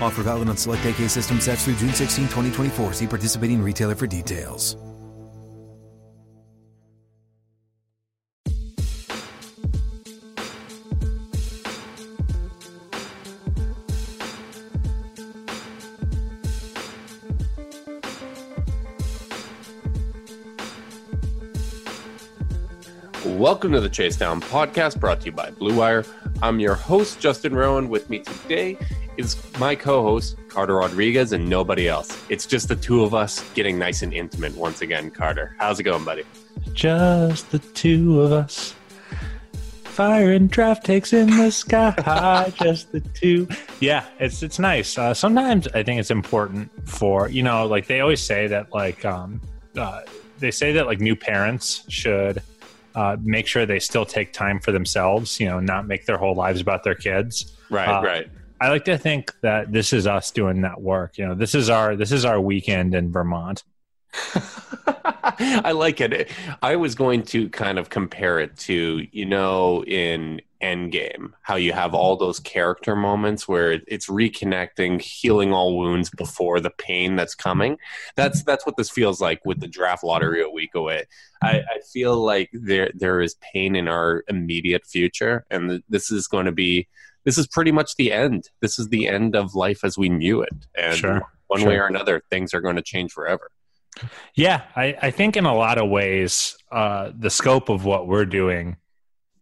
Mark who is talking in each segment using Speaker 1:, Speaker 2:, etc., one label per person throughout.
Speaker 1: Offer valid on select AK system sets through June 16, 2024. See participating retailer for details.
Speaker 2: Welcome to the Chase Down podcast brought to you by Blue Wire. I'm your host, Justin Rowan. With me today is my co host, Carter Rodriguez, and nobody else. It's just the two of us getting nice and intimate once again, Carter. How's it going, buddy?
Speaker 3: Just the two of us. Fire and draft takes in the sky. just the two. Yeah, it's it's nice. Uh, sometimes I think it's important for you know, like they always say that like um, uh, they say that like new parents should uh, make sure they still take time for themselves. You know, not make their whole lives about their kids.
Speaker 2: Right,
Speaker 3: Uh,
Speaker 2: right.
Speaker 3: I like to think that this is us doing that work. You know, this is our this is our weekend in Vermont.
Speaker 2: I like it. I was going to kind of compare it to, you know, in Endgame, how you have all those character moments where it's reconnecting, healing all wounds before the pain that's coming. That's that's what this feels like with the draft lottery a week away. I, I feel like there there is pain in our immediate future, and th- this is going to be this is pretty much the end. This is the end of life as we knew it, and
Speaker 3: Sure,
Speaker 2: one
Speaker 3: sure.
Speaker 2: way or another, things are going to change forever.
Speaker 3: Yeah, I, I think in a lot of ways, uh, the scope of what we're doing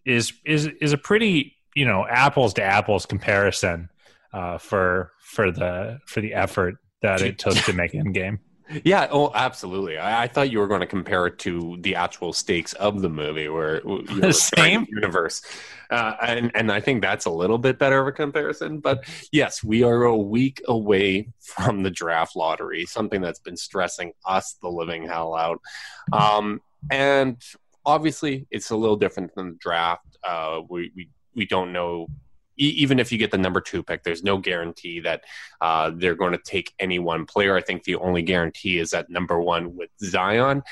Speaker 3: is is is a pretty you know apples to apples comparison uh, for for the for the effort that it took to make Endgame.
Speaker 2: Yeah, oh, absolutely. I, I thought you were going to compare it to the actual stakes of the movie, where you know, the
Speaker 3: Same.
Speaker 2: universe, uh, and and I think that's a little bit better of a comparison. But yes, we are a week away from the draft lottery, something that's been stressing us the living hell out, um, and obviously it's a little different than the draft. Uh, we we we don't know. Even if you get the number two pick, there's no guarantee that uh, they're going to take any one player. I think the only guarantee is at number one with Zion.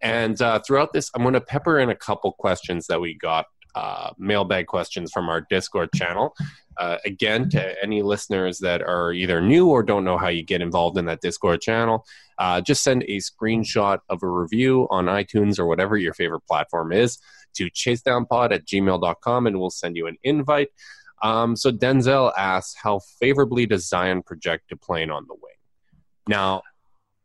Speaker 2: And uh, throughout this, I'm going to pepper in a couple questions that we got, uh, mailbag questions from our Discord channel. Uh, again, to any listeners that are either new or don't know how you get involved in that Discord channel, uh, just send a screenshot of a review on iTunes or whatever your favorite platform is to chasedownpod at gmail.com and we'll send you an invite. Um, so Denzel asks, how favorably does Zion project to playing on the wing? Now,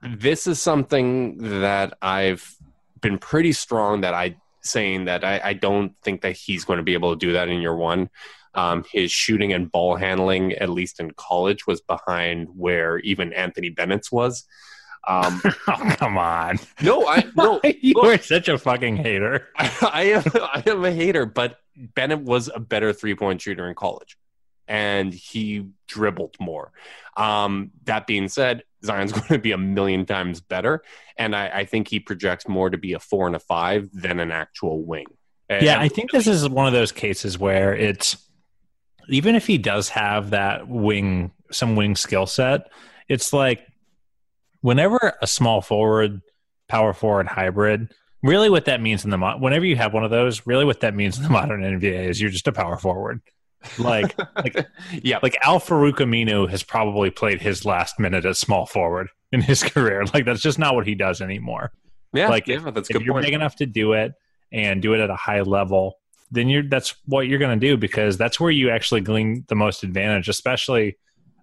Speaker 2: this is something that I've been pretty strong that I saying that I, I don't think that he's going to be able to do that in year one. Um, his shooting and ball handling, at least in college, was behind where even Anthony Bennett's was. Um,
Speaker 3: Oh come on!
Speaker 2: no, I no,
Speaker 3: you
Speaker 2: look,
Speaker 3: were such a fucking hater.
Speaker 2: I am I am a hater, but Bennett was a better three point shooter in college, and he dribbled more. Um, that being said, Zion's going to be a million times better, and I, I think he projects more to be a four and a five than an actual wing.
Speaker 3: Yeah, I think this is one of those cases where it's even if he does have that wing, some wing skill set, it's like whenever a small forward, power forward hybrid, really what that means in the mo- whenever you have one of those, really what that means in the modern NBA is you're just a power forward. Like like
Speaker 2: yeah,
Speaker 3: like Al-Farouq Aminu has probably played his last minute as small forward in his career. Like that's just not what he does anymore.
Speaker 2: yeah,
Speaker 3: like,
Speaker 2: yeah, that's
Speaker 3: if
Speaker 2: good
Speaker 3: you're
Speaker 2: point.
Speaker 3: big enough to do it and do it at a high level, then you're that's what you're going to do because that's where you actually glean the most advantage, especially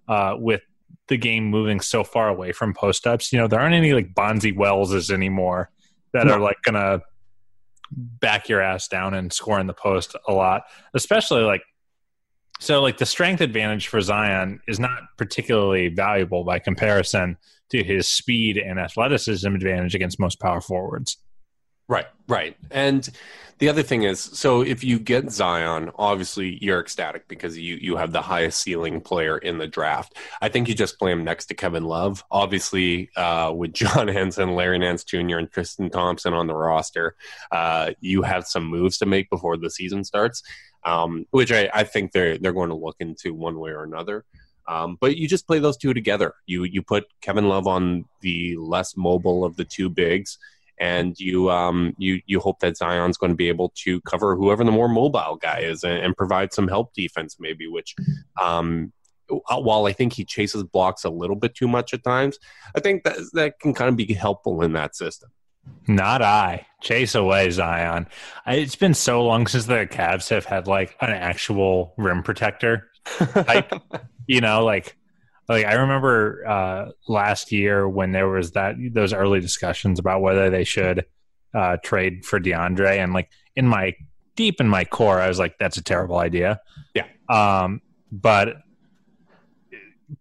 Speaker 3: uh, with the game moving so far away from post ups. You know, there aren't any like Bonzi Wellses anymore that
Speaker 2: No.
Speaker 3: are like going to back your ass down and score in the post a lot, especially like. So, like the strength advantage for Zion is not particularly valuable by comparison to his speed and athleticism advantage against most power forwards.
Speaker 2: Right, right. And the other thing is, so if you get Zion, obviously you're ecstatic because you you have the highest ceiling player in the draft. I think you just play him next to Kevin Love. Obviously, uh, with John Henson, Larry Nance Jr., and Tristan Thompson on the roster, uh, you have some moves to make before the season starts, um, which I, I think they're they're going to look into one way or another. Um, but you just play those two together. You you put Kevin Love on the less mobile of the two bigs and you um, you you hope that Zion's going to be able to cover whoever the more mobile guy is and, and provide some help defense maybe. Which, um, while I think he chases blocks a little bit too much at times, I think that that can kind of be helpful in that system.
Speaker 3: Not I. Chase away Zion. I, it's been so long since the Cavs have had like an actual rim protector type. you know, like like I remember uh, last year when there was that those early discussions about whether they should uh, trade for DeAndre, and like in my deep in my core, I was like, that's a terrible idea.
Speaker 2: Yeah.
Speaker 3: Um, but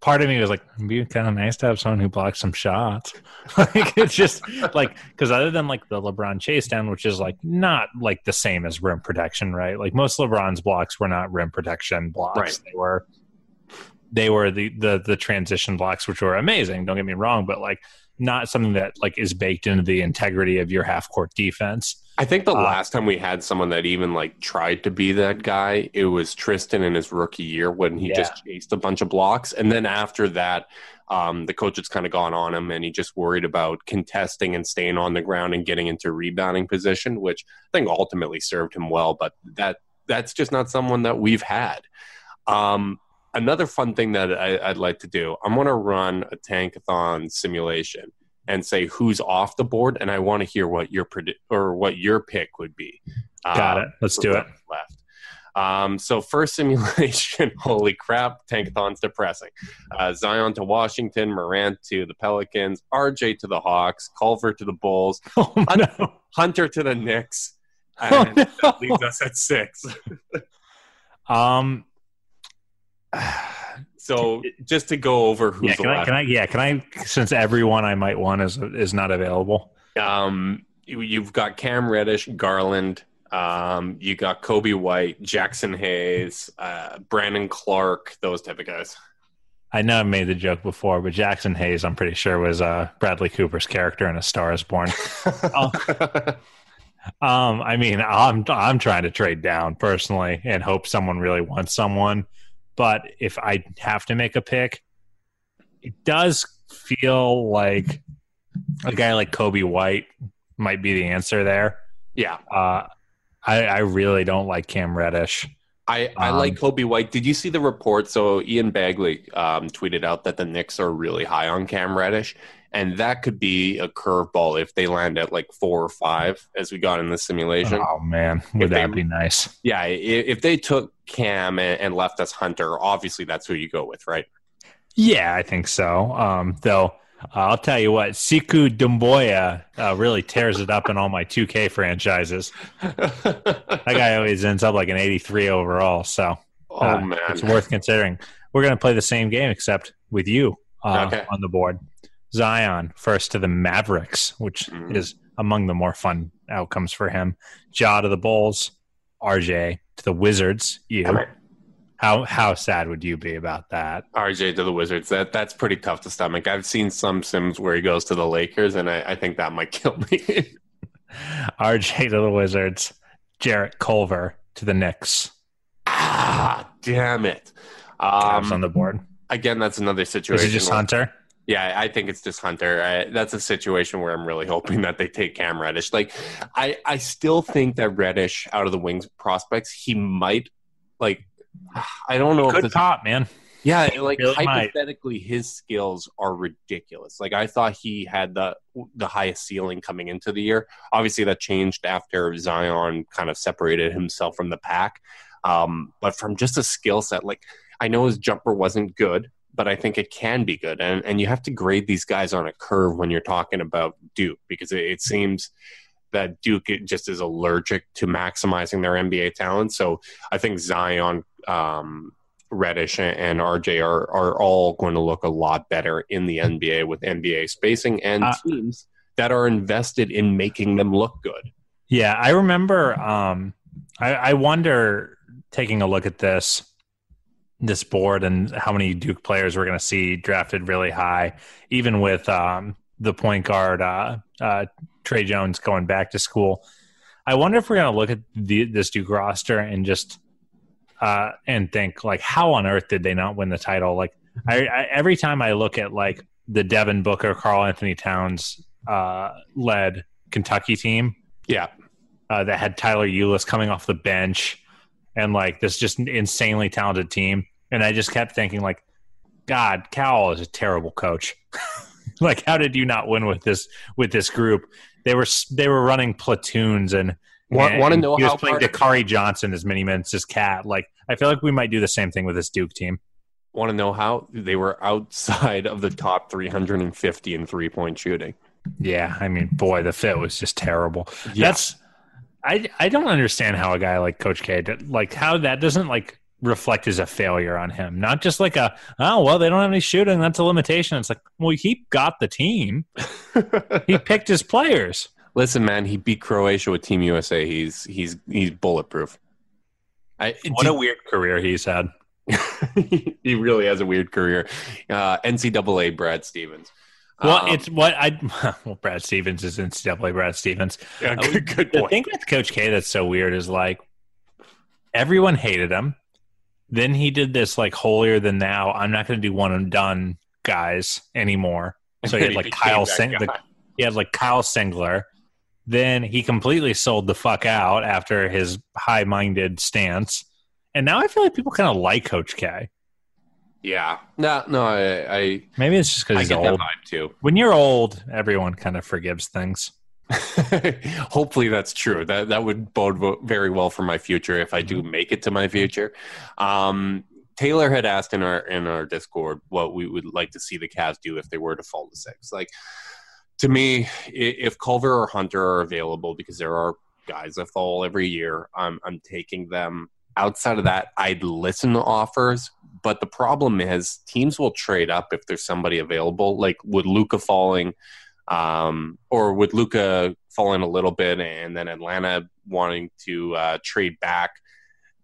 Speaker 3: part of me was like, it'd be kind of nice to have someone who blocks some shots. like it's just like because other than like the LeBron chase down, which is like not like the same as rim protection, right? Like most LeBron's blocks were not rim protection blocks;
Speaker 2: Right.
Speaker 3: they were they were the the the transition blocks, which were amazing. Don't get me wrong, but like not something that like is baked into the integrity of your half court defense.
Speaker 2: I think the
Speaker 3: Uh,
Speaker 2: last time we had someone that even like tried to be that guy, it was Tristan in his rookie year when he
Speaker 3: Yeah.
Speaker 2: just chased a bunch of blocks, and then after that, um, the coach has kind of gone on him, and he just worried about contesting and staying on the ground and getting into rebounding position, which I think ultimately served him well. But that that's just not someone that we've had. Um, another fun thing that I, I'd like to do, I'm going to run a tankathon simulation and say who's off the board, and I want to hear what your predi- or what your pick would be.
Speaker 3: Got
Speaker 2: Um,
Speaker 3: it. Let's do it.
Speaker 2: Left. Um, so first simulation, holy crap, Tankathon's depressing. Uh, Zion to Washington, Morant to the Pelicans, RJ to the Hawks, Culver to the Bulls,
Speaker 3: Oh no!
Speaker 2: Hunter to the Knicks,
Speaker 3: Oh, no.
Speaker 2: that leaves us at six.
Speaker 3: Um.
Speaker 2: So just to go over who's
Speaker 3: Yeah, can I, can I? Yeah, can I? Since everyone I might want is is not available.
Speaker 2: Um, you, you've got Cam Reddish, Garland. Um, you got Coby White, Jaxson Hayes, uh, Brandon Clarke, those type of guys.
Speaker 3: I know I made the joke before, but Jaxson Hayes, I'm pretty sure, was uh, Bradley Cooper's character in A Star Is Born. Oh. Um, I mean, I'm I'm trying to trade down personally and hope someone really wants someone. But if I have to make a pick, it does feel like a guy like Coby White might be the answer there.
Speaker 2: yeah,
Speaker 3: Uh, I, I really don't like Cam Reddish.
Speaker 2: I, I
Speaker 3: Um,
Speaker 2: like Coby White. Did you see the report? So Ian Begley um, tweeted out that the Knicks are really high on Cam Reddish, and that could be a curveball if they land at like four or five, as we got in the simulation.
Speaker 3: Oh man, would
Speaker 2: If they-
Speaker 3: that be nice?
Speaker 2: Yeah, if they took Cam and, and left us Hunter, obviously that's who you go with, right?
Speaker 3: Yeah, I think so. Um, though uh, I'll tell you what, Sekou Doumbouya uh, really tears it up in all my 2K franchises. That guy always ends up like an 83 overall, so
Speaker 2: oh
Speaker 3: uh,
Speaker 2: man,
Speaker 3: it's worth considering. We're going to play the same game except with you uh,
Speaker 2: Okay.
Speaker 3: on the board. Zion first to the Mavericks, which
Speaker 2: Mhm.
Speaker 3: is among the more fun outcomes for him. Ja to the Bulls, RJ to the Wizards. You. How how sad would you be about that?
Speaker 2: RJ to the Wizards. That that's pretty tough to stomach. I've seen some sims where he goes to the Lakers, and I, I think that might kill me.
Speaker 3: RJ to the Wizards, Jarrett Culver to the Knicks.
Speaker 2: ah, damn it.
Speaker 3: Cavs on
Speaker 2: Um,
Speaker 3: the board.
Speaker 2: again, that's another situation.
Speaker 3: Is it just Hunter?
Speaker 2: Yeah, I think it's just Hunter. I, that's a situation where I'm really hoping that they take Cam Reddish. Like, I, I still think that Reddish, out of the wings prospects, he might, like, I don't know
Speaker 3: Good
Speaker 2: if
Speaker 3: pop, man.
Speaker 2: yeah, like
Speaker 3: Really might.
Speaker 2: hypothetically, his skills are ridiculous. Like, I thought he had the the highest ceiling coming into the year. Obviously, that changed after Zion kind of separated himself from the pack. Um, but from just a skill set, like I know his jumper wasn't good, but I think it can be good. And and you have to grade these guys on a curve when you're talking about Duke because it, it seems that Duke just is allergic to maximizing their NBA talent. So I think Zion, um, Reddish, and RJ are are all going to look a lot better in the NBA with NBA spacing and
Speaker 3: Uh,
Speaker 2: teams that are invested in making them look good.
Speaker 3: Yeah, I remember. Um, I, I wonder taking a look at this this board and how many Duke players we're going to see drafted really high, even with um, the point guard uh, uh, Tre Jones going back to school. I wonder if we're going to look at the, this Duke roster and just uh, and think like, how on earth did they not win the title? Like, I, I every time I look at like the Devin Booker, Karl-Anthony Towns uh, led Kentucky team,
Speaker 2: Yeah.
Speaker 3: uh, that had Tyler Ulis coming off the bench and like this just insanely talented team. And I just kept thinking like, God, Cowell is a terrible coach. like, how did you not win with this with this group? They were they were running platoons and
Speaker 2: Want, want to know
Speaker 3: he was
Speaker 2: how
Speaker 3: playing Dakari Johnson as many minutes as Cat. Like, I feel like we might do the same thing with this Duke team.
Speaker 2: want to know how they were outside of the top 350 in three point shooting.
Speaker 3: Yeah, I mean, boy, the fit was just terrible.
Speaker 2: Yeah.
Speaker 3: That's I I don't understand how a guy like Coach K like how that doesn't like reflect as a failure on him. Not just like a oh well they don't have any shooting that's a limitation. It's like well he got the team. He picked his players.
Speaker 2: Listen, man, he beat Croatia with Team USA. He's he's he's bulletproof. I,
Speaker 3: What a weird career he's had.
Speaker 2: he really has a weird career. Uh, NCAA Brad Stevens.
Speaker 3: Well,
Speaker 2: Um,
Speaker 3: it's what I well Brad Stevens is NCAA Brad Stevens.
Speaker 2: yeah,
Speaker 3: Uh,
Speaker 2: good, good
Speaker 3: the
Speaker 2: point.
Speaker 3: thing with Coach K that's so weird is like everyone hated him. Then he did this like holier than thou. I'm not going to do one and done guys anymore. So he had like
Speaker 2: became
Speaker 3: Kyle Sing- the, he had like Kyle Singler. Then he completely sold the fuck out after his high minded stance. And now I feel like people kind of like Coach K.
Speaker 2: yeah, no, no, I I,
Speaker 3: Maybe it's just because
Speaker 2: I
Speaker 3: he's
Speaker 2: get that
Speaker 3: old.
Speaker 2: vibe too.
Speaker 3: When you're old, everyone kind of forgives things.
Speaker 2: Hopefully that's true. That that would bode very well for my future if I do make it to my future. Um, Taylor had asked in our in our Discord what we would like to see the Cavs do if they were to fall to six. Like to me, if Culver or Hunter are available, because there are guys that fall every year, I'm I'm taking them. Outside of that, I'd listen to offers, but the problem is teams will trade up if there's somebody available. Like with Luka falling, um, or with Luka falling a little bit, and then Atlanta wanting to uh, trade back.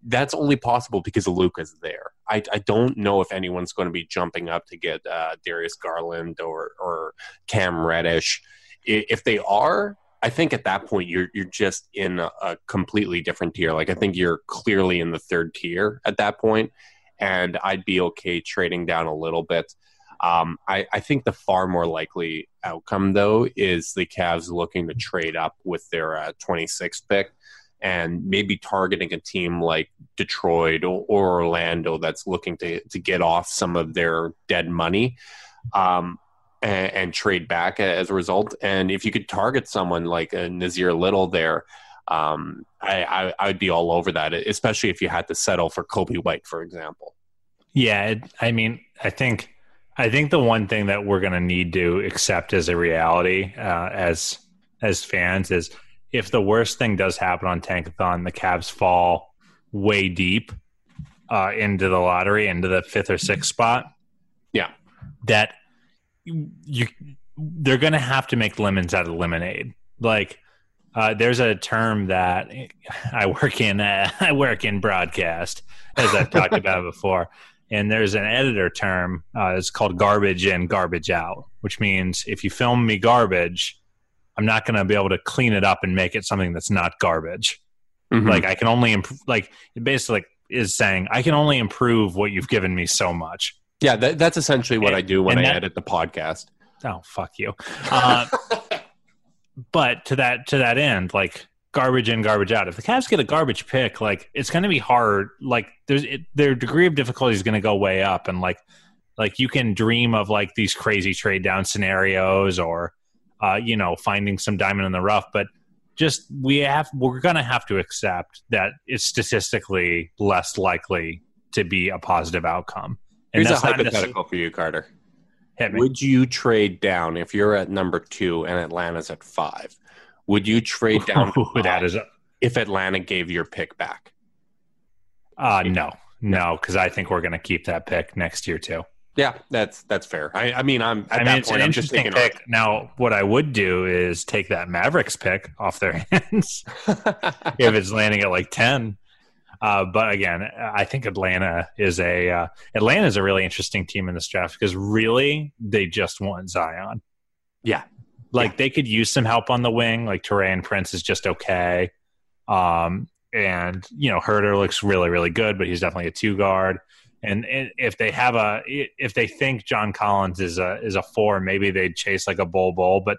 Speaker 2: That's only possible because Luka's there. I, I don't know if anyone's going to be jumping up to get uh, Darius Garland or or Cam Reddish. If they are, I think at that point you're you're just in a, a completely different tier. Like I think you're clearly in the third tier at that point, and I'd be okay trading down a little bit. Um, I, I think the far more likely outcome, though, is the Cavs looking to trade up with their uh, 26th pick and maybe targeting a team like Detroit or, or Orlando that's looking to, to get off some of their dead money um, and, and trade back as a result. And if you could target someone like a Nassir Little there, um, I, I, I'd be all over that, especially if you had to settle for Coby White, for example.
Speaker 3: Yeah, it, I mean, I think I think the one thing that we're going to need to accept as a reality uh, as as fans is if the worst thing does happen on Tankathon, the Cavs fall way deep uh, into the lottery, into the fifth or sixth spot.
Speaker 2: Yeah.
Speaker 3: that you, you they're going to have to make lemons out of lemonade. Like uh, there's a term that I work in. Uh, I work in broadcast, as I've talked about before. And there's an editor term. Uh, it's called garbage in, garbage out, which means if you film me garbage, I'm not going to be able to clean it up and make it something that's not garbage.
Speaker 2: Mhm.
Speaker 3: Like I can only improve. Like it basically is saying I can only improve what you've given me so much.
Speaker 2: Yeah, that, that's essentially what
Speaker 3: And-
Speaker 2: I do when I
Speaker 3: that-
Speaker 2: edit the podcast.
Speaker 3: Oh fuck you. But to that to that end, like garbage in, garbage out. If the Cavs get a garbage pick, like it's going to be hard. Like there's it, their degree of difficulty is going to go way up, and like like you can dream of like these crazy trade down scenarios or uh, you know finding some diamond in the rough, but just we have we're going to have to accept that it's statistically less likely to be a positive outcome.
Speaker 2: Here's a
Speaker 3: that's not necessarily-
Speaker 2: hypothetical for you, Carter. Would you trade down if you're at number two and Atlanta's at five? Would you trade down
Speaker 3: Ooh, that
Speaker 2: five if Atlanta gave your pick back?
Speaker 3: Uh no, no, because I think we're going to keep that pick next year too.
Speaker 2: Yeah, that's that's fair. I, I mean, I'm at
Speaker 3: I mean,
Speaker 2: that
Speaker 3: it's
Speaker 2: point.
Speaker 3: an
Speaker 2: I'm just
Speaker 3: interesting pick. Now, what I would do is take that Mavericks pick off their hands if it's landing at like ten. Uh, but again, I think Atlanta is a uh, Atlanta is a really interesting team in this draft because really they just want Zion.
Speaker 2: Yeah.
Speaker 3: like they could use some help on the wing. Like Taurean Prince is just okay. Um, and you know Huerter looks really really good, but he's definitely a two guard. And, and if they have a if they think John Collins is a is a four, maybe they'd chase like a Bol Bol. But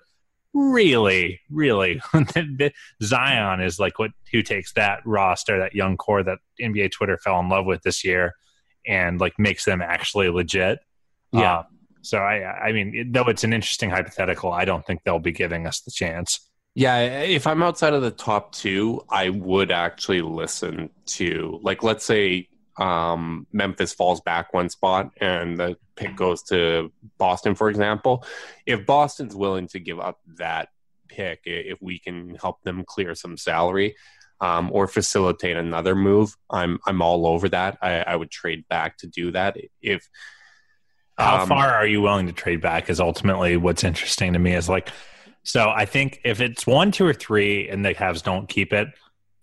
Speaker 3: really, really, Zion is like what who takes that roster, that young core that NBA Twitter fell in love with this year, and like makes them actually legit.
Speaker 2: Yeah.
Speaker 3: Uh, so I I mean, though it's an interesting hypothetical, I don't think they'll be giving us the chance.
Speaker 2: Yeah, if I'm outside of the top two, I would actually listen to like let's say um, Memphis falls back one spot and the pick goes to Boston, for example. If Boston's willing to give up that pick, if we can help them clear some salary um, or facilitate another move, I'm I'm all over that. I, I would trade back to do that. If
Speaker 3: How
Speaker 2: um,
Speaker 3: far are you willing to trade back? Is ultimately what's interesting to me. Is like, so I think if it's one, two, or three, and the Cavs don't keep it,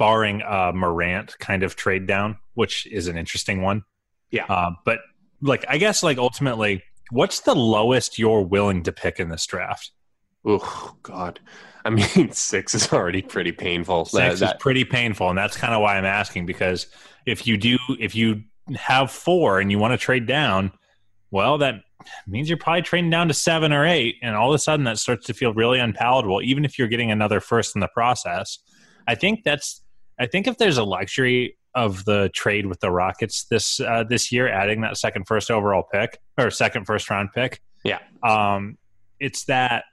Speaker 3: barring a Morant kind of trade down, which is an interesting one.
Speaker 2: Yeah.
Speaker 3: Uh, but like, I guess like ultimately, what's the lowest you're willing to pick in this draft?
Speaker 2: Oh God, I mean six is already pretty painful.
Speaker 3: Six
Speaker 2: That-
Speaker 3: is pretty painful, and that's kind of why I'm asking because if you do, if you have four and you want to trade down, well, that means you're probably trading down to seven or eight, and all of a sudden that starts to feel really unpalatable. Even if you're getting another first in the process, I think that's. I think if there's a luxury of the trade with the Rockets this uh, this year, adding that second first overall pick or second first round pick,
Speaker 2: Yeah.
Speaker 3: um, it's that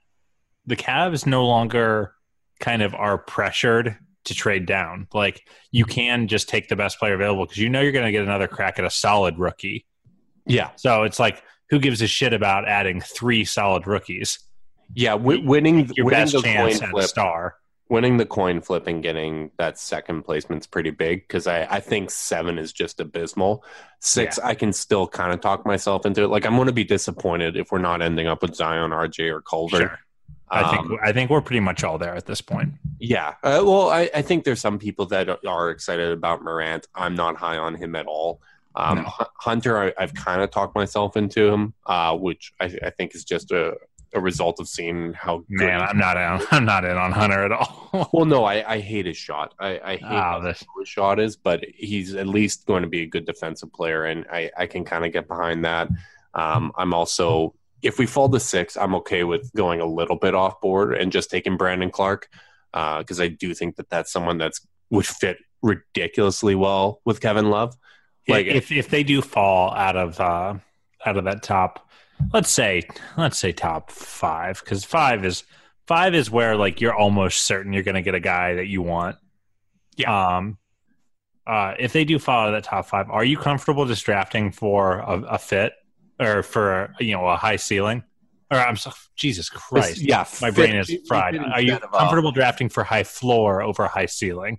Speaker 3: the Cavs no longer kind of are pressured to trade down. Like you can just take the best player available because you know you're going to get another crack at a solid rookie.
Speaker 2: yeah,
Speaker 3: So it's like, who gives a shit about adding three solid rookies?
Speaker 2: yeah. W- winning
Speaker 3: Your
Speaker 2: winning
Speaker 3: best
Speaker 2: the
Speaker 3: chance
Speaker 2: coin
Speaker 3: at a star.
Speaker 2: Winning the coin flip, and getting that second placement's pretty big because I I think seven is just abysmal. Six, I can still kind of talk myself into it. Like I'm going to be disappointed if we're not ending up with Zion, RJ, or Culver.
Speaker 3: Sure. I think
Speaker 2: Um,
Speaker 3: I think we're pretty much all there at this point.
Speaker 2: Yeah. Uh, well, I, I think there's some people that are excited about Morant. I'm not high on him at all. Um,
Speaker 3: No.
Speaker 2: Hu- Hunter, I, I've kind of talked myself into him, uh, which I, I think is just a, a result of seeing how good
Speaker 3: Man, I'm not in. I'm not in on Hunter at all.
Speaker 2: Well, no, I, I hate his shot. I, I hate how
Speaker 3: this-
Speaker 2: his shot is, but he's at least going to be a good defensive player, and I, I can kind of get behind that. Um, I'm also, if we fall to six, I'm okay with going a little bit off board and just taking Brandon Clarke Uh because I do think that that's someone that's would fit ridiculously well with Kevin Love. Like,
Speaker 3: if if they do fall out of uh, out of that top, let's say let's say top five because five is five is where like you're almost certain you're going to get a guy that you want. Yeah. Um. Uh, if they do follow that top five, are you comfortable just drafting for a, a fit or for you know a high ceiling? Or I'm so Jesus Christ,
Speaker 2: yeah,
Speaker 3: my
Speaker 2: fit-
Speaker 3: brain is fried. Are you comfortable drafting for high floor over high ceiling?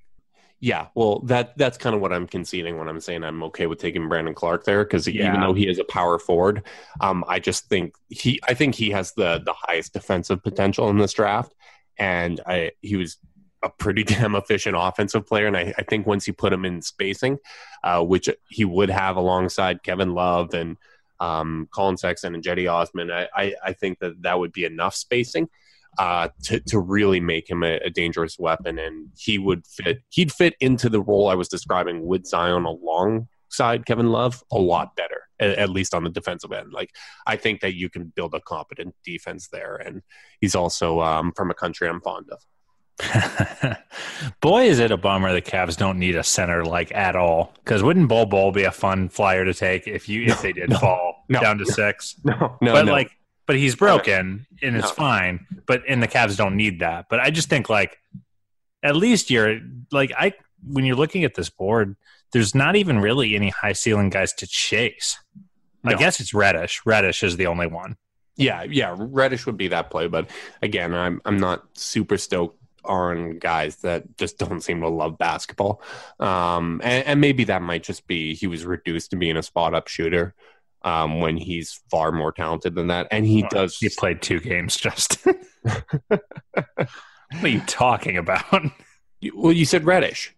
Speaker 2: Yeah, well, that that's kind of what I'm conceding when I'm saying I'm okay with taking Brandon Clarke there because
Speaker 3: Yeah.
Speaker 2: even though he is a power forward, um, I just think he I think he has the the highest defensive potential in this draft, and I he was a pretty damn efficient offensive player, and I, I think once you put him in spacing, uh, which he would have alongside Kevin Love and um, Collin Sexton and Cedi Osman, I, I I think that that would be enough spacing uh, to to really make him a, a dangerous weapon, and he would fit. He'd fit into the role I was describing with Zion alongside Kevin Love a lot better. at, at least on the defensive end. Like I think that you can build a competent defense there, and he's also um, from a country I'm fond of.
Speaker 3: Boy, is it a bummer the Cavs don't need a center like at all. Because wouldn't Bol Bol be a fun flyer to take if you if they did fall
Speaker 2: no,
Speaker 3: down to six?
Speaker 2: No, no,
Speaker 3: but
Speaker 2: no.
Speaker 3: like, but he's broken and it's
Speaker 2: No.
Speaker 3: fine. But and the Cavs don't need that. But I just think like, at least you're like I when you're looking at this board, there's not even really any high ceiling guys to chase. I guess it's Reddish. Reddish is the only one.
Speaker 2: Yeah, yeah, Reddish would be that play, but again, I'm I'm not super stoked on guys that just don't seem to love basketball. Um, and, and maybe that might just be he was reduced to being a spot up shooter um, when he's far more talented than that, and he does.
Speaker 3: He played two games, just. what are you talking about?
Speaker 2: Well, you said Reddish.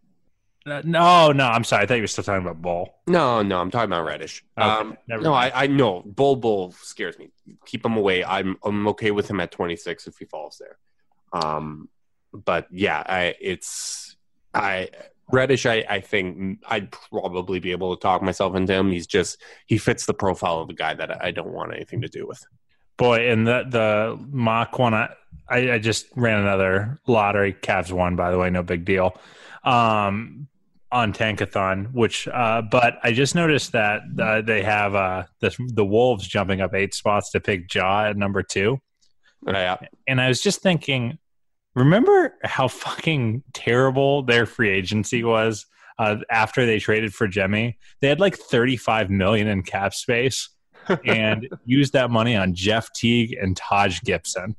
Speaker 3: Uh, no, no, I'm sorry. I thought you were still talking about Ball.
Speaker 2: No, no, I'm talking about Reddish.
Speaker 3: Okay,
Speaker 2: um, no. I, I know Bol Bol scares me. Keep him away. I'm I'm okay with him at 26 if he falls there. Um, but yeah, I it's I Reddish. I I think I'd probably be able to talk myself into him. He's just he fits the profile of the guy that I don't want anything to do with.
Speaker 3: Boy, and the the mock one, I, I I just ran another lottery. Cavs won, by the way, no big deal. Um, on Tankathon, which, uh, but I just noticed that uh, they have uh the the Wolves jumping up eight spots to pick Ja at number two.
Speaker 2: Yeah,
Speaker 3: and I was just thinking, remember how fucking terrible their free agency was uh, after they traded for Jimmy? They had like 35 million in cap space and used that money on Jeff Teague and Taj Gibson.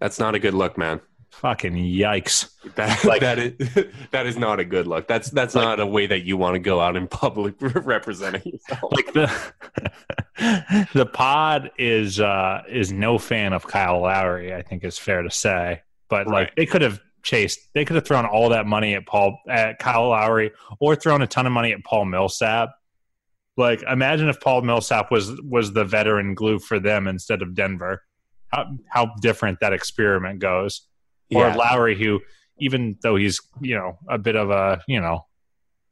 Speaker 2: that's not a good look, man.
Speaker 3: Fucking yikes!
Speaker 2: That
Speaker 3: Like-
Speaker 2: that is that is not a good look. That's that's
Speaker 3: Like-
Speaker 2: not a way that you want to go out in public representing yourself.
Speaker 3: Like the the pod is uh, is no fan of Kyle Lowry. I think is fair to say, but like they could have chased, they could have thrown all that money at Paul at Kyle Lowry, or thrown a ton of money at Paul Millsap. Like imagine if Paul Millsap was was the veteran glue for them instead of Denver. How how different that experiment goes. Or
Speaker 2: Yeah.
Speaker 3: Lowry, who even though he's you know a bit of a you know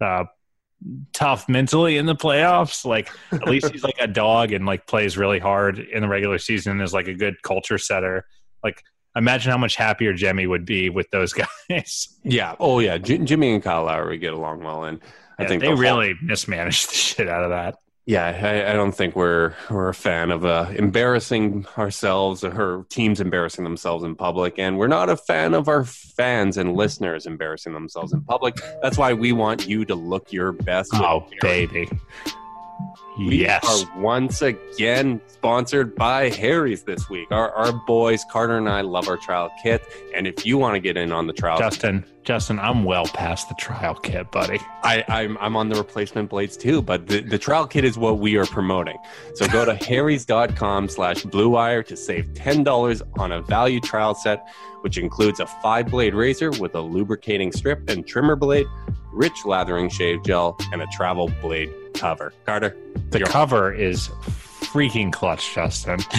Speaker 3: uh, tough mentally in the playoffs, like at least he's like a dog and like plays really hard in the regular season and is like a good culture setter. Like imagine how much happier Jimmy would be with those guys.
Speaker 2: Yeah. Oh, yeah. J- Jimmy and Kyle Lowry get along well, and I
Speaker 3: Yeah,
Speaker 2: think
Speaker 3: they
Speaker 2: the whole-
Speaker 3: really mismanaged the shit out of that.
Speaker 2: Yeah, I, I don't think we're we're a fan of uh, embarrassing ourselves or her teams embarrassing themselves in public, and we're not a fan of our fans and listeners embarrassing themselves in public. That's why we want you to look your best.
Speaker 3: Oh baby,
Speaker 2: We
Speaker 3: yes.
Speaker 2: are once again sponsored by Harry's this week. Our our boys Carter and I love our trial kit, and if you want to get in on the trial,
Speaker 3: Justin, Justin, I'm well past the trial kit, buddy.
Speaker 2: I, I'm I'm on the replacement blades too, but the, the trial kit is what we are promoting. So go to harrys.com slash blue wire to save ten dollars on a value trial set, which includes a five blade razor with a lubricating strip and trimmer blade, rich lathering shave gel, and a travel blade cover. Carter,
Speaker 3: The cover is freaking clutch, Justin.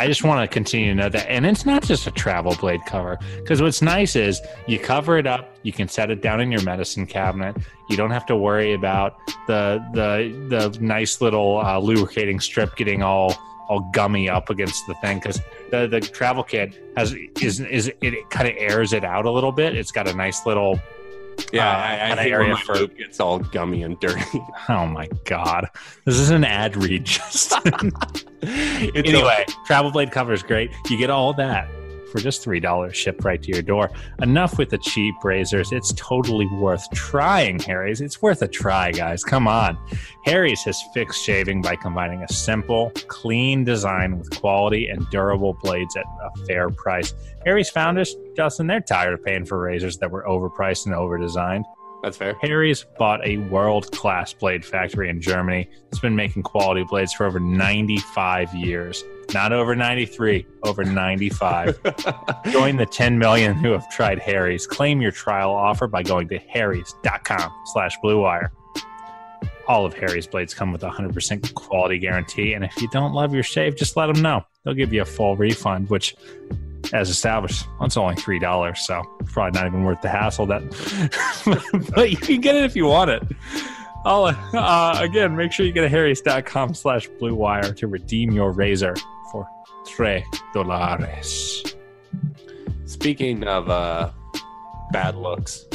Speaker 3: I just want to continue to know that. And it's not just a travel blade cover. Because what's nice is you cover it up, you can set it down in your medicine cabinet. You don't have to worry about the the the nice little uh, lubricating strip getting all all gummy up against the thing because the the travel kit has is is it kind of airs it out a little bit. It's got a nice little
Speaker 2: yeah,
Speaker 3: uh,
Speaker 2: I, I hate
Speaker 3: area
Speaker 2: when my
Speaker 3: for-
Speaker 2: lube gets all gummy and dirty.
Speaker 3: Oh my god. This is an ad read, Justin.
Speaker 2: It's
Speaker 3: anyway, Travel Blade cover is great. You get all that for just $3 shipped right to your door. Enough with the cheap razors. It's totally worth trying, Harry's. It's worth a try, guys. Come on. Harry's has fixed shaving by combining a simple, clean design with quality and durable blades at a fair price. Harry's founders, Justin, they're tired of paying for razors that were overpriced and overdesigned.
Speaker 2: That's fair.
Speaker 3: Harry's bought a world class blade factory in Germany It's been making quality blades for over 95 years. Not over 93, over 95. Join the 10 million who have tried Harry's. Claim your trial offer by going to harrys.com slash blue wire. All of Harry's blades come with a 100% quality guarantee. And if you don't love your shave, just let them know. They'll give you a full refund, which, as established, It's only $3. So probably not even worth the hassle. That, But you can get it if you want it. Oh, uh, again, make sure you go to harrys.com slash blue wire to redeem your razor for tres dólares.
Speaker 2: Speaking of uh, bad looks,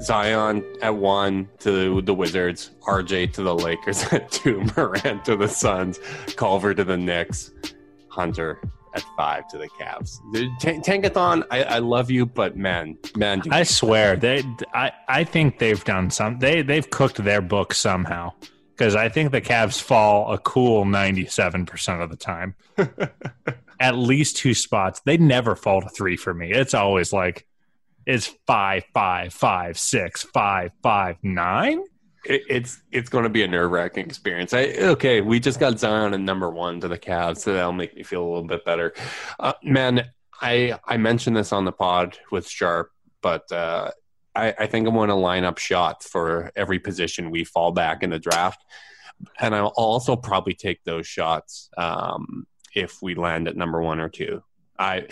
Speaker 2: Zion at one to the Wizards, RJ to the Lakers at two, Morant to the Suns, Culver to the Knicks, Hunter at five to the Cavs. Tankathon, I, I love you, but man, man, do-
Speaker 3: I swear they. I I think they've done some. They they've cooked their book somehow because I think the Cavs fall a cool ninety seven percent of the time. At least two spots. They never fall to three for me. It's always like it's five, five, five, six, five, five, nine.
Speaker 2: It, it's it's going to be a nerve wracking experience. I, okay, we just got Zion and number one to the Cavs, so that'll make me feel a little bit better. Uh, man, I I mentioned this on the pod with Sharp, but uh, I, I think I'm going to line up shots for every position we fall back in the draft, and I'll also probably take those shots um, if we land at number one or two. I,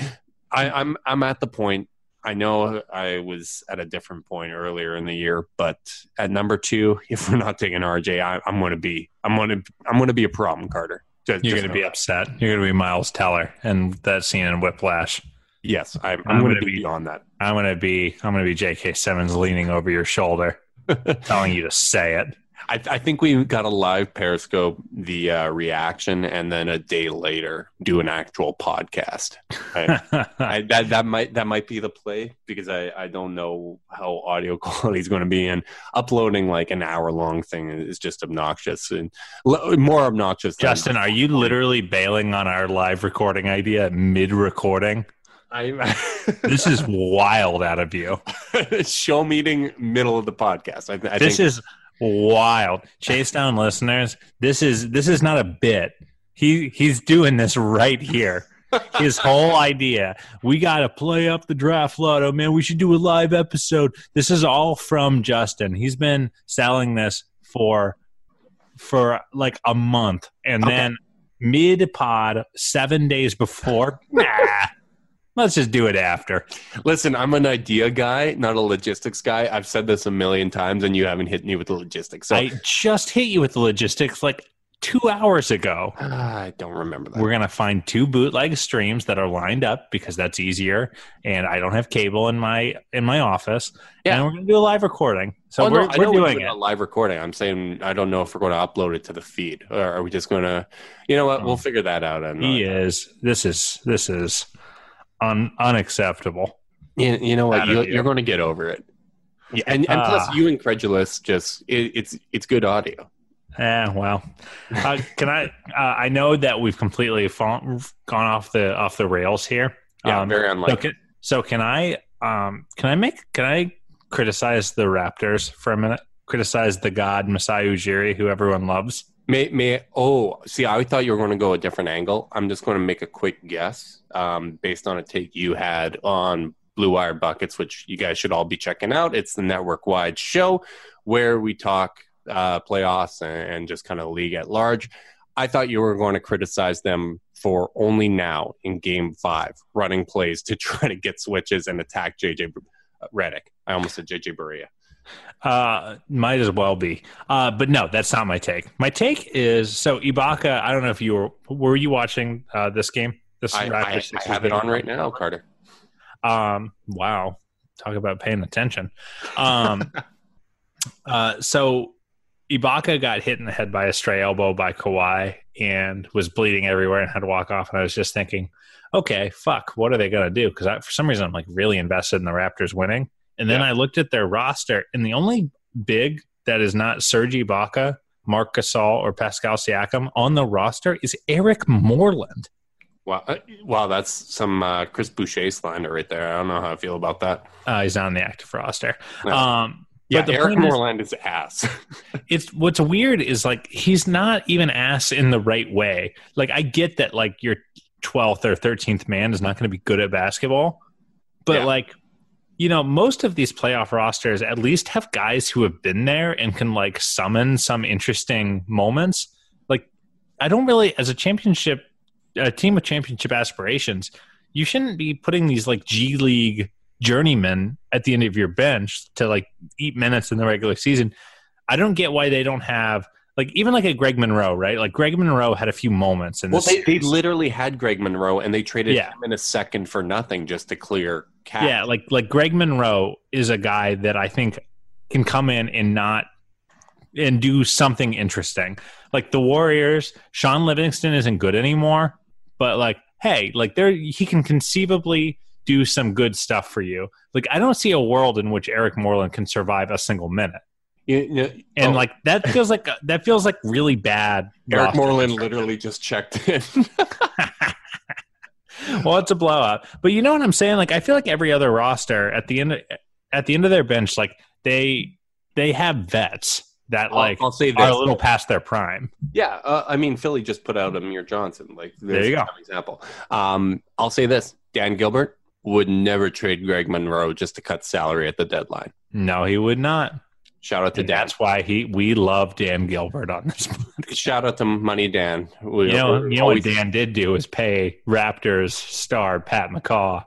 Speaker 2: I I'm I'm at the point I know I was at a different point earlier in the year, but at number two, if we're not taking RJ, I, I'm going to be, I'm going to, I'm going to be a problem, Carter. Just-
Speaker 3: You're going to be
Speaker 2: know
Speaker 3: upset. You're going to be Miles Teller and that scene in Whiplash.
Speaker 2: Yes, I'm, I'm,
Speaker 3: I'm
Speaker 2: going
Speaker 3: gonna
Speaker 2: to be
Speaker 3: be-
Speaker 2: on that.
Speaker 3: I'm going to be. I'm going to be J.K. Simmons leaning over your shoulder, telling you to say it.
Speaker 2: I, I think we got a live Periscope the uh, reaction, and then a day later do an actual podcast. I, I, that that might that might be the play because I, I don't know how audio quality is going to be, and uploading like an hour long thing is just obnoxious and l- more obnoxious. than-
Speaker 3: Justin, are you literally bailing on our live recording idea mid recording?
Speaker 2: I,
Speaker 3: This is wild out of you.
Speaker 2: show meeting middle of the podcast. I, I
Speaker 3: This
Speaker 2: think
Speaker 3: is wild. Chase down listeners. This is this is not a bit. He he's doing this right here. His whole idea. We got to play up the draft lotto, man. We should do a live episode. This is all from Justin. He's been selling this for for like a month, and
Speaker 2: Okay.
Speaker 3: then mid pod, seven days before. Nah, let's just do it after.
Speaker 2: listen. I'm an idea guy, not a logistics guy. I've said this a million times, and you haven't hit me with the logistics. So
Speaker 3: I just hit you with the logistics like two hours ago.
Speaker 2: Ah, I don't remember that.
Speaker 3: We're gonna find two bootleg streams that are lined up because that's easier, and I don't have cable in my in my office.
Speaker 2: Yeah.
Speaker 3: and we're gonna do a live recording. So
Speaker 2: Oh,
Speaker 3: we're,
Speaker 2: I
Speaker 3: we're
Speaker 2: we're
Speaker 3: doing it.
Speaker 2: a live recording. I'm saying I don't know if we're going to upload it to the feed, or are we just going to? You know what? We'll oh. figure that out. And
Speaker 3: He uh, is. This is this is un, unacceptable.
Speaker 2: you, you know what? You, you're going to get over it. Yeah, and, and plus,
Speaker 3: Ah.
Speaker 2: you incredulous, just it, it's it's good audio.
Speaker 3: Eh, well, uh, can I? Uh, I know that we've completely fallen, gone off the off the rails here.
Speaker 2: Yeah,
Speaker 3: Um,
Speaker 2: very
Speaker 3: So
Speaker 2: unlikely.
Speaker 3: can, so can I? Um, can I make? Can I criticize the Raptors for a minute? Criticize the god Masai Ujiri, who everyone loves.
Speaker 2: May may oh see, I thought you were going to go a different angle. I'm just going to make a quick guess um, based on a take you had on Blue Wire Buckets, which you guys should all be checking out. It's the network wide show where we talk uh, playoffs and, and just kind of league at large. I thought you were going to criticize them for only now in Game Five running plays to try to get switches and attack JJ Redick. I almost said JJ Barea.
Speaker 3: Uh, might as well be. Uh, but no, that's not my take. My take is so Ibaka. I don't know if you were were you watching uh, this game. This
Speaker 2: I,
Speaker 3: Raptors
Speaker 2: I, I have it on right now, Carter.
Speaker 3: Um, wow, talk about paying attention. Um, uh, so Ibaka got hit in the head by a stray elbow by Kawhi and was bleeding everywhere and had to walk off. And I was just thinking, okay, fuck, what are they gonna do? Because for some reason I'm like really invested in the Raptors winning. And then
Speaker 2: Yeah.
Speaker 3: I looked at their roster, and the only big that is not Serge Ibaka, Marc Gasol, or Pascal Siakam on the roster is Eric Moreland.
Speaker 2: Wow, uh, wow, that's some uh, Chris Boucher slander right there. I don't know how I feel about that.
Speaker 3: Uh, he's not on the active roster.
Speaker 2: No.
Speaker 3: Um,
Speaker 2: Yeah,
Speaker 3: but
Speaker 2: Eric
Speaker 3: point is-
Speaker 2: Moreland is ass.
Speaker 3: it's what's weird is like he's not even ass in the right way. Like I get that like your twelfth or thirteenth man is not going to be good at basketball, but
Speaker 2: Yeah.
Speaker 3: like you know most of these playoff rosters at least have guys who have been there and can like summon some interesting moments. Like I don't really as a championship a team with championship aspirations, you shouldn't be putting these like G League journeymen at the end of your bench to like eat minutes in the regular season. I don't get why they don't have like even like a Greg Monroe, right? Like Greg Monroe had a few moments in
Speaker 2: Well,
Speaker 3: this.
Speaker 2: they, they literally had Greg Monroe, and they traded
Speaker 3: Yeah.
Speaker 2: him in a second for nothing just to clear cap.
Speaker 3: yeah, like like Greg Monroe is a guy that I think can come in and not and do something interesting. Like the Warriors, Shaun Livingston isn't good anymore, but like hey, like there he can conceivably do some good stuff for you. Like I don't see a world in which Eric Moreland can survive a single minute.
Speaker 2: You- you-
Speaker 3: And
Speaker 2: oh,
Speaker 3: like that feels like that feels like really bad.
Speaker 2: Eric Moreland literally just checked in.
Speaker 3: well, it's a blowout. But you know what I'm saying? Like I feel like every other roster at the end of, at the end of their bench, like they they have vets that
Speaker 2: I'll-
Speaker 3: like
Speaker 2: I'll say
Speaker 3: are a little past their prime.
Speaker 2: Yeah, uh, I mean, Philly just put out Amir Johnson. Like,
Speaker 3: There you go.
Speaker 2: example. Um, I'll say this: Dan Gilbert would never trade Greg Monroe just to cut salary at the deadline.
Speaker 3: No, he would not.
Speaker 2: Shout out to
Speaker 3: And
Speaker 2: Dan.
Speaker 3: that's why he we love Dan Gilbert on this. podcast.
Speaker 2: Shout out to Money Dan. We-
Speaker 3: You know, you know what Dan did do is pay Raptors star Pat McCaw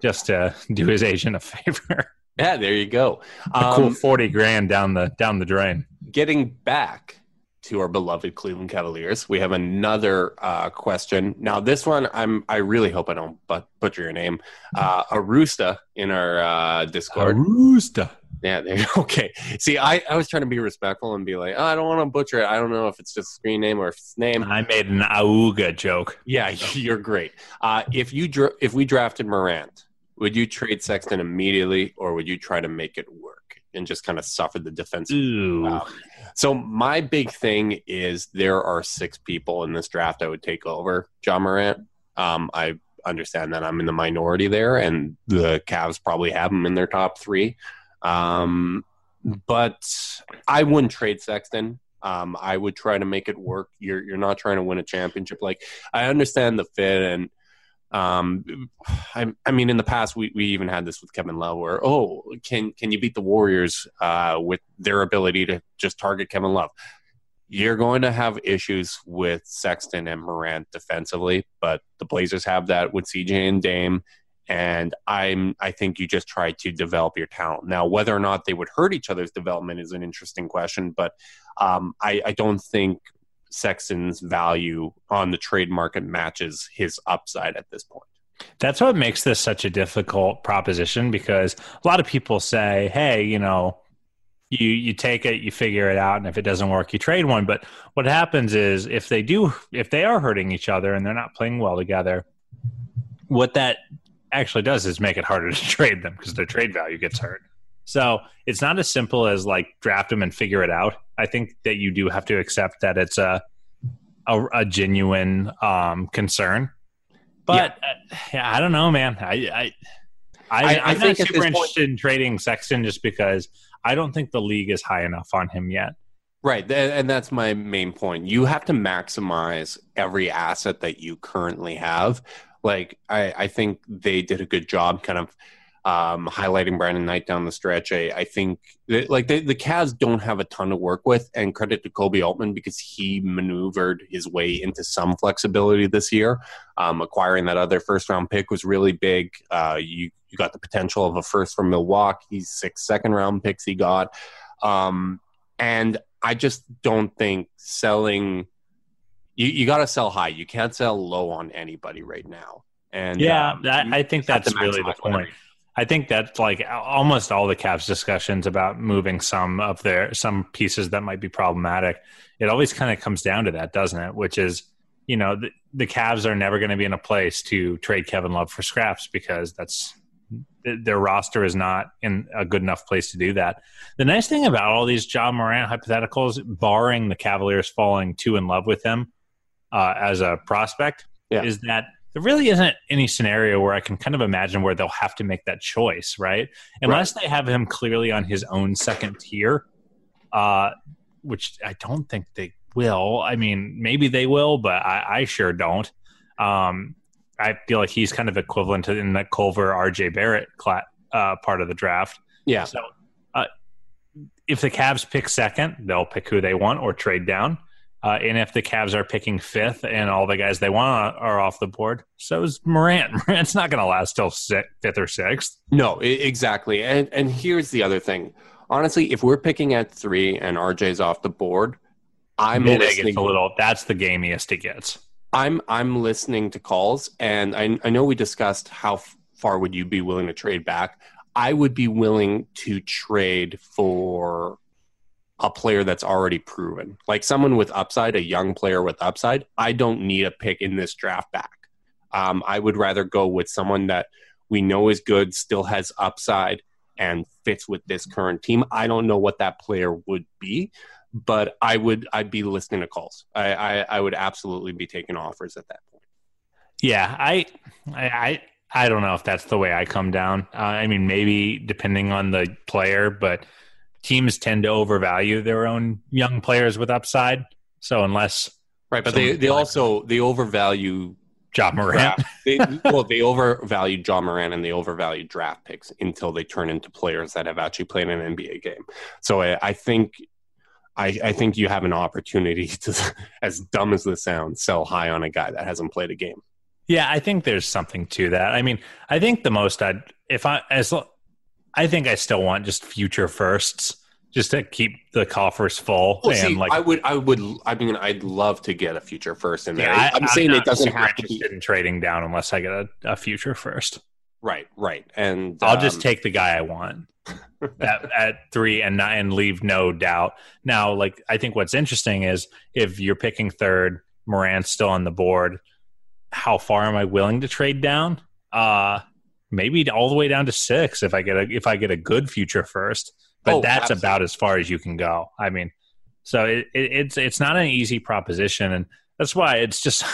Speaker 3: just to do his agent a favor.
Speaker 2: Yeah, there you go.
Speaker 3: a cool
Speaker 2: Um,
Speaker 3: forty grand down the down the drain.
Speaker 2: getting back to our beloved Cleveland Cavaliers, we have another uh, question. Now, this one, I'm I really hope I don't but butcher your name. Uh, Arusta in our uh, Discord.
Speaker 3: Rooster.
Speaker 2: Yeah, there, okay. See, I, I was trying to be respectful and be like, oh, I don't want to butcher it. I don't know if it's just screen name or if it's name.
Speaker 3: I made an auga joke.
Speaker 2: Yeah, you're great. Uh, if you dra- if we drafted Morant, would you trade Sexton immediately, or would you try to make it work and just kind of suffer the defensive?
Speaker 3: Ooh.
Speaker 2: Wow. So my big thing is there are six people in this draft I would take over Ja Morant. Um, I understand that I'm in the minority there, and the Cavs probably have him in their top three. Um, but I wouldn't trade Sexton. Um, I would try to make it work. You're you're not trying to win a championship. Like I understand the fit and um, I, I mean, in the past, we, we even had this with Kevin Love, where oh, can can you beat the Warriors uh, with their ability to just target Kevin Love? You're going to have issues with Sexton and Morant defensively, but the Blazers have that with CJ and Dame, and I'm I think you just try to develop your talent. Now, whether or not they would hurt each other's development is an interesting question, but um, I, I don't think Sexton's value on the trade market matches his upside at this point.
Speaker 3: That's what makes this such a difficult proposition because a lot of people say, "Hey, you know, you you take it, you figure it out, and if it doesn't work, you trade one." But what happens is if they do, if they are hurting each other and they're not playing well together, what that actually does is make it harder to trade them because their trade value gets hurt. So it's not as simple as like draft them and figure it out. I think that you do have to accept that it's a a, a genuine um, concern. But uh, yeah, I don't know, man. I I, I,
Speaker 2: I- I
Speaker 3: I'm
Speaker 2: think
Speaker 3: not super
Speaker 2: point-
Speaker 3: interested in trading Sexton just because I don't think the league is high enough on him yet.
Speaker 2: Right, and that's my main point. You have to maximize every asset that you currently have. Like I, I think they did a good job, kind of um, highlighting Brandon Knight down the stretch. I, I think like the, the Cavs don't have a ton to work with, and credit to Koby Altman because he maneuvered his way into some flexibility this year. Um, acquiring that other first round pick was really big. Uh, you you got the potential of a first from Milwaukee, six second round picks he got, um, and I just don't think selling. You, you got to sell high. You can't sell low on anybody right now. And
Speaker 3: Yeah,
Speaker 2: um,
Speaker 3: I, I think that's really the point. I think that's like almost all the Cavs discussions about moving some of their some pieces that might be problematic. It always kind of comes down to that, doesn't it? Which is, you know, the, the Cavs are never going to be in a place to trade Kevin Love for scraps because that's their roster is not in a good enough place to do that. The nice thing about all these Ja Morant hypotheticals, barring the Cavaliers falling too in love with him uh, as a prospect,
Speaker 2: Yeah.
Speaker 3: is that there really isn't any scenario where I can kind of imagine where they'll have to make that choice, right? Unless they have him clearly on his own second tier, uh, which I don't think they will. I mean, maybe they will, but I, I sure don't. Um, I feel like he's kind of equivalent to in that Culver RJ Barrett cla- uh, part of the draft.
Speaker 2: Yeah.
Speaker 3: So, uh, if the Cavs pick second, they'll pick who they want or trade down. Uh, and if the Cavs are picking fifth and all the guys they want are off the board, so is Morant. Morant's not going to last till sixth, fifth or sixth.
Speaker 2: No, exactly. And and here's the other thing honestly, if we're picking at three and RJ's off the board, I'm
Speaker 3: Mid
Speaker 2: listening.
Speaker 3: a little. That's the gamiest it gets.
Speaker 2: I'm I'm listening to calls, and I, I know we discussed how far would you be willing to trade back. I would be willing to trade for a player that's already proven, like someone with upside, a young player with upside. I don't need a pick in this draft back. Um, I would rather go with someone that we know is good, still has upside, and fits with this current team. I don't know what that player would be, but I would I'd be listening to calls. I I, I would absolutely be taking offers at that point.
Speaker 3: Yeah, I, I, I, don't know if that's the way I come down. Uh, I mean, maybe depending on the player, but teams tend to overvalue their own young players with upside. So unless
Speaker 2: Right, but they, they also they overvalue
Speaker 3: John
Speaker 2: draft. they, well, they overvalue Ja Morant and they overvalue draft picks until they turn into players that have actually played an NBA game. So I, I think I, I think you have an opportunity to, as dumb as this sounds, sell high on a guy that hasn't played a game.
Speaker 3: Yeah, I think there's something to that. I mean, I think the most I'd if I as I think I still want just future firsts just to keep the coffers full
Speaker 2: Well,
Speaker 3: and
Speaker 2: see,
Speaker 3: like
Speaker 2: I would, I would, I mean, I'd love to get a future first in there.
Speaker 3: yeah,
Speaker 2: I, am saying it doesn't have to be
Speaker 3: in trading down unless I get a, a future first.
Speaker 2: right, right, and
Speaker 3: I'll just
Speaker 2: um,
Speaker 3: take the guy I want at, at three and not, and leave no doubt. Now, like I think what's interesting is if you're picking third, Morant's still on the board. How far am I willing to trade down? Uh maybe all the way down to six if I get a if I get a good future first. But
Speaker 2: Oh,
Speaker 3: that's
Speaker 2: absolutely.
Speaker 3: about as far as you can go. I mean, so it, it, it's it's not an easy proposition, and that's why it's just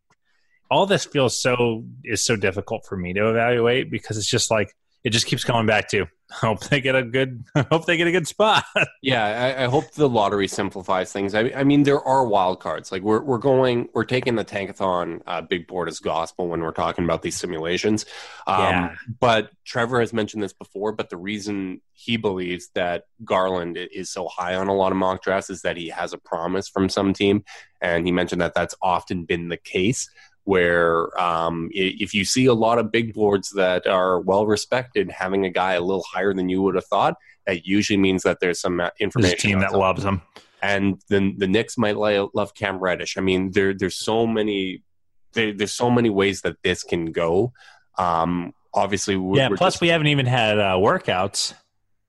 Speaker 3: all this feels so is so difficult for me to evaluate because it's just like it just keeps going back to hope they get a good hope they get a good spot.
Speaker 2: Yeah, I, I hope the lottery simplifies things. I, I mean, there are wild cards. Like we're we're going, we're taking the tankathon uh, big board as gospel when we're talking about these simulations. Um,
Speaker 3: Yeah.
Speaker 2: But Trevor has mentioned this before. But the reason he believes that Garland is so high on a lot of mock drafts is that he has a promise from some team, and he mentioned that that's often been the case. Where um, if you see a lot of big boards that are well respected, having a guy a little higher than you would have thought, that usually means that there's some uh,
Speaker 3: There's
Speaker 2: information.
Speaker 3: a team that loves them.
Speaker 2: and then the Knicks might love Cam Reddish. I mean, there there's so many there, there's so many ways that this can go. Um, obviously, we're,
Speaker 3: Yeah.
Speaker 2: we're
Speaker 3: Plus,
Speaker 2: just-
Speaker 3: we haven't even had uh, workouts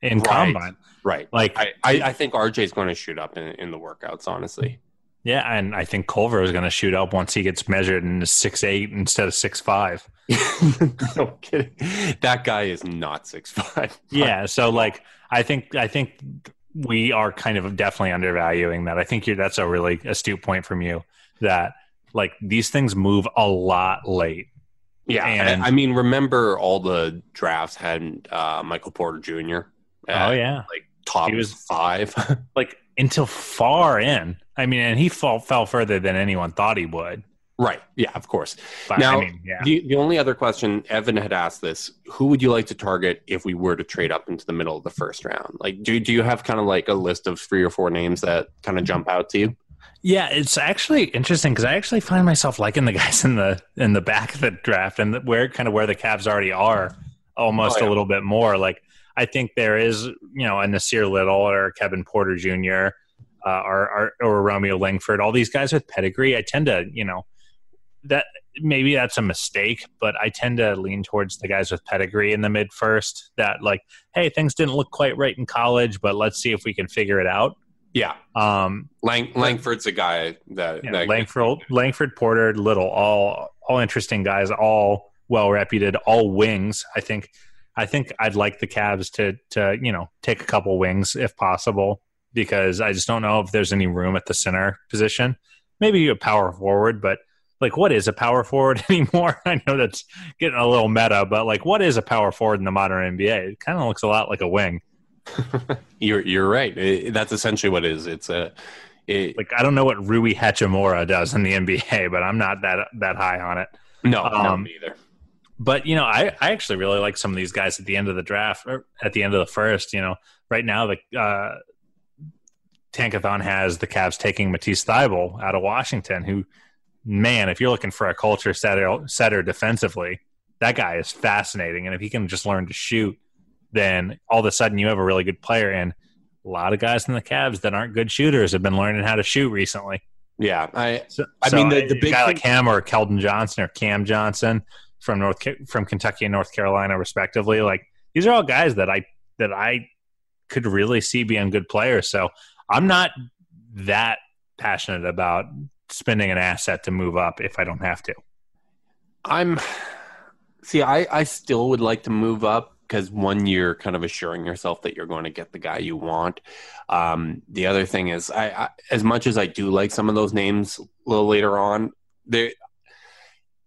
Speaker 3: in
Speaker 2: Right.
Speaker 3: combine.
Speaker 2: right.
Speaker 3: Like,
Speaker 2: I, I, I think RJ's going to shoot up in, in the workouts. Honestly,
Speaker 3: yeah, and I think Culver is going to shoot up once he gets measured and is six eight instead of six five.
Speaker 2: no kidding. That guy is not six five.
Speaker 3: Yeah. So, like, I think I think we are kind of definitely undervaluing that. I think you're that's a really astute point from you that like these things move a lot late.
Speaker 2: Yeah,
Speaker 3: And-
Speaker 2: I, I mean, remember all the drafts had uh, Michael Porter Jr. at,
Speaker 3: oh yeah.
Speaker 2: like top
Speaker 3: He was-
Speaker 2: five.
Speaker 3: Like until far in. I mean, and he fall, fell further than anyone thought he would.
Speaker 2: right. Yeah, of course.
Speaker 3: But
Speaker 2: Now,
Speaker 3: I mean, yeah.
Speaker 2: The, the only other question, Evan had asked this: Who would you like to target if we were to trade up into the middle of the first round? Like, do do you have kind of like a list of three or four names that kind of jump out to you?
Speaker 3: Yeah, it's actually interesting because I actually find myself liking the guys in the in the back of the draft and the, where kind of where the Cavs already are almost
Speaker 2: Oh, yeah.
Speaker 3: a little bit more. Like I think there is, you know, a Nassir Little or Kevin Porter Jr. Uh, or, Romeo Langford, all these guys with pedigree. I tend to, you know, that maybe that's a mistake, but I tend to lean towards the guys with pedigree in the mid first. That like, hey, things didn't look quite right in college, but let's see if we can figure it out.
Speaker 2: Yeah,
Speaker 3: Um,
Speaker 2: Lang, Langford's a guy that,
Speaker 3: yeah,
Speaker 2: that
Speaker 3: Langford, Langford, Porter, Little, all all interesting guys, all well reputed, all wings. I think, I think I'd like the Cavs to to you know take a couple wings if possible because I just don't know if there's any room at the center position. Maybe a power forward, but like, what is a power forward anymore? I know that's getting a little meta, but like, what is a power forward in the modern NBA? It kind of looks a lot like a wing.
Speaker 2: You're you're right. It- that's essentially what it is. It's a it,
Speaker 3: Like, I don't know what Rui Hachimura does in the NBA, but I'm not that that high on it.
Speaker 2: no,
Speaker 3: um,
Speaker 2: me either.
Speaker 3: but you know, I, I actually really like some of these guys at the end of the draft or at the end of the first. You know, right now the uh, Tankathon has the Cavs taking Matisse Thybulle out of Washington. Who, man, if you're looking for a culture setter, setter defensively, that guy is fascinating. And if he can just learn to shoot, then all of a sudden you have a really good player. And a lot of guys in the Cavs that aren't good shooters have been learning how to shoot recently.
Speaker 2: Yeah, I
Speaker 3: So,
Speaker 2: I mean, the-
Speaker 3: a
Speaker 2: the big
Speaker 3: guy like
Speaker 2: thing-
Speaker 3: him or Keldon Johnson or Cam Johnson from North from Kentucky and North Carolina, respectively. Like these are all guys that I that I could really see being good players. So I'm not that passionate about spending an asset to move up if I don't have to.
Speaker 2: I'm see. I I still would like to move up because one, you're kind of assuring yourself that you're going to get the guy you want. Um, the other thing is, I, I as much as I do like some of those names a little later on, they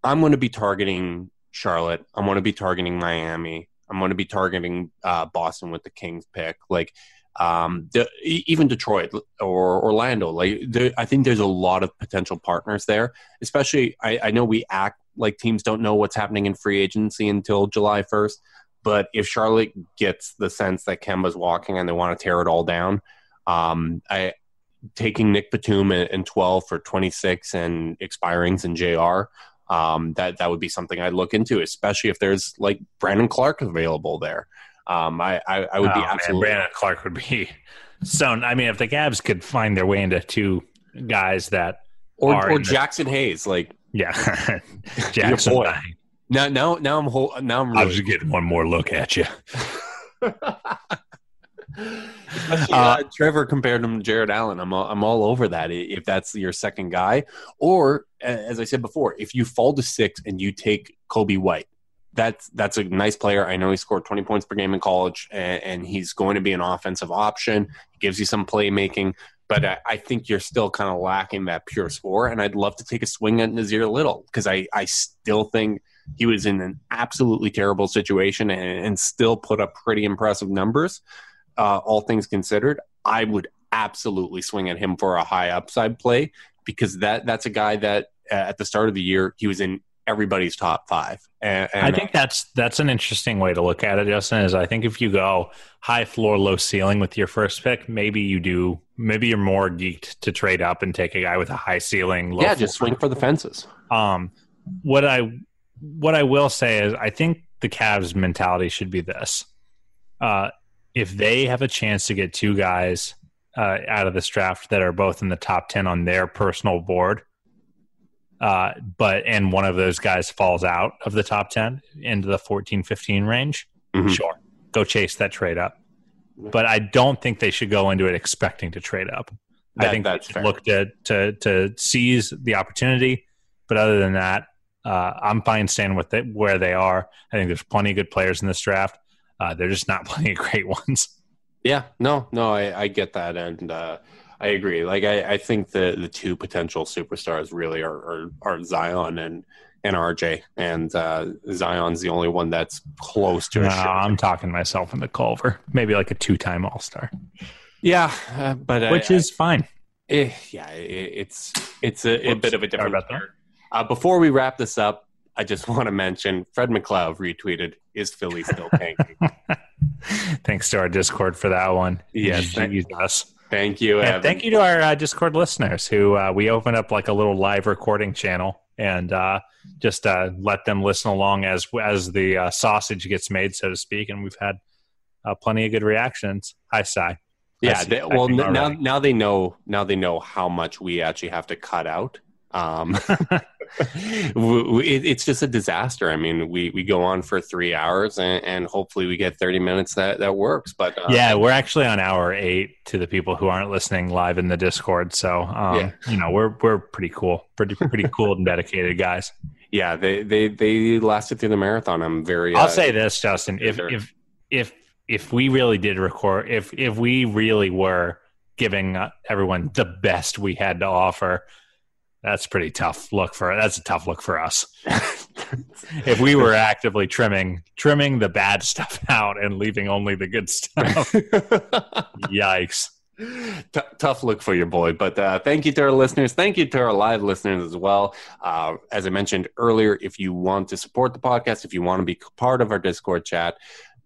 Speaker 2: I'm going to be targeting Charlotte. I'm going to be targeting Miami. I'm going to be targeting uh, Boston with the Kings pick. Like um, the, even Detroit or Orlando. Like there, I think there's a lot of potential partners there. Especially, I, I know we act like teams don't know what's happening in free agency until July 1st. But if Charlotte gets the sense that Kemba's walking and they want to tear it all down, um, I taking Nic Batum in 12 for 26 and expirings and JR. Um, that that would be something I'd look into, especially if there's like Brandon Clarke available there. Um, I, I I would be
Speaker 3: Oh, man,
Speaker 2: absolutely
Speaker 3: Brandon Clarke would be so. I mean, if the Cavs could find their way into two guys that
Speaker 2: or
Speaker 3: are
Speaker 2: or
Speaker 3: in the-
Speaker 2: Jaxson Hayes. Like
Speaker 3: yeah, Jaxson.
Speaker 2: boy. Now now now I'm whole, now I'm Really I
Speaker 3: was getting one more look at you.
Speaker 2: Especially, uh, Trevor compared him to Jarrett Allen. I'm all, I'm all over that. If that's your second guy, or as I said before, if you fall to six and you take Coby White, that's that's a nice player. I know he scored 20 points per game in college, and, and he's going to be an offensive option. He gives you some playmaking, but I, I think you're still kind of lacking that pure score. And I'd love to take a swing at Nassir Little because I I still think he was in an absolutely terrible situation and, and still put up pretty impressive numbers uh, all things considered, I would absolutely swing at him for a high upside play because that that's a guy that uh, at the start of the year he was in everybody's top five. And, and
Speaker 3: I think that's that's an interesting way to look at it, Justin. Is I think if you go high floor, low ceiling with your first pick, maybe you do. Maybe you're more geeked to trade up and take a guy with a high ceiling. Low
Speaker 2: yeah,
Speaker 3: floor.
Speaker 2: just swing for the fences.
Speaker 3: Um, what I what I will say is, I think the Cavs' mentality should be this: uh, if they have a chance to get two guys uh, out of this draft that are both in the top ten on their personal board, uh, but and one of those guys falls out of the top ten into the 14, 15 range,
Speaker 2: Mhm.
Speaker 3: sure, go chase that trade up. But I don't think they should go into it expecting to trade up. I think
Speaker 2: that's
Speaker 3: they look to to to seize the opportunity. But other than that, uh, I'm fine staying with it where they are. I think there's plenty of good players in this draft. Uh, they're just not plenty of great ones.
Speaker 2: Yeah, no, no, I, I get that, and uh, I agree. Like, I, I think the the two potential superstars really are are, are Zion and and RJ, and uh, Zion's the only one that's close to a
Speaker 3: No. I'm talking myself in the Culver, maybe like a two-time All Star,
Speaker 2: Yeah, uh, but I-
Speaker 3: which is fine.
Speaker 2: Eh, yeah, it, it's it's a, a bit of a different. Uh, before we wrap this up, I just want to mention Fred McLeod retweeted: "Is Philly still tanking?"
Speaker 3: Thanks to our Discord for that one.
Speaker 2: Yes, thank-
Speaker 3: Jesus.
Speaker 2: Thank you,
Speaker 3: And
Speaker 2: Evan.
Speaker 3: thank you to our uh, Discord listeners who uh, we opened up like a little live recording channel and uh, just uh, let them listen along as as the uh, sausage gets made, so to speak. And we've had uh, plenty of good reactions. Hi, Sai.
Speaker 2: Yeah,
Speaker 3: I see
Speaker 2: they, well, now
Speaker 3: already.
Speaker 2: now they know now they know how much we actually have to cut out. Um, w- w- it, it's just a disaster. I mean, we, we go on for three hours, and, and hopefully we get thirty minutes that that works. But uh,
Speaker 3: yeah, we're actually on hour eight to the people who aren't listening live in the Discord. So, um,
Speaker 2: Yeah.
Speaker 3: you know, we're we're pretty cool, pretty pretty cool and dedicated guys.
Speaker 2: yeah, they, they they lasted through the marathon. I'm very.
Speaker 3: I'll
Speaker 2: uh,
Speaker 3: say this, Justin. If
Speaker 2: Sure.
Speaker 3: if if if we really did record, if if we really were giving uh, everyone the best we had to offer, that's pretty tough look for that's a tough look for us. if we were actively trimming trimming the bad stuff out and leaving only the good stuff, yikes.
Speaker 2: T- tough look for your boy, but uh, thank you to our listeners. Thank you to our live listeners as well. Uh, as I mentioned earlier, if you want to support the podcast, if you want to be part of our Discord chat,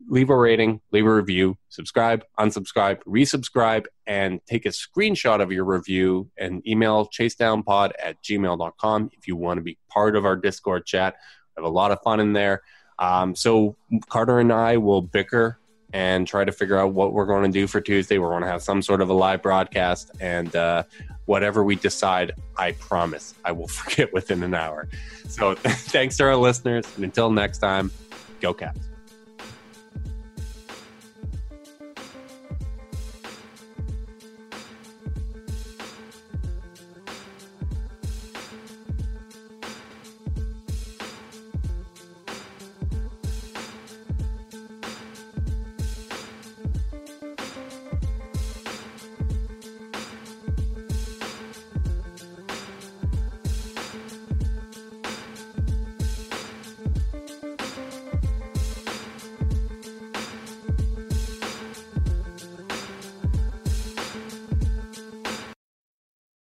Speaker 2: leave a rating, leave a review, subscribe, unsubscribe, resubscribe, and take a screenshot of your review and email chasedownpod at gmail.com if you want to be part of our Discord chat. We have a lot of fun in there. Um, so Carter and I will bicker and try to figure out what we're going to do for Tuesday. We're going to have some sort of a live broadcast, and uh, whatever we decide, I promise I will forget within an hour. So thanks to our listeners, and until next time, go Caps.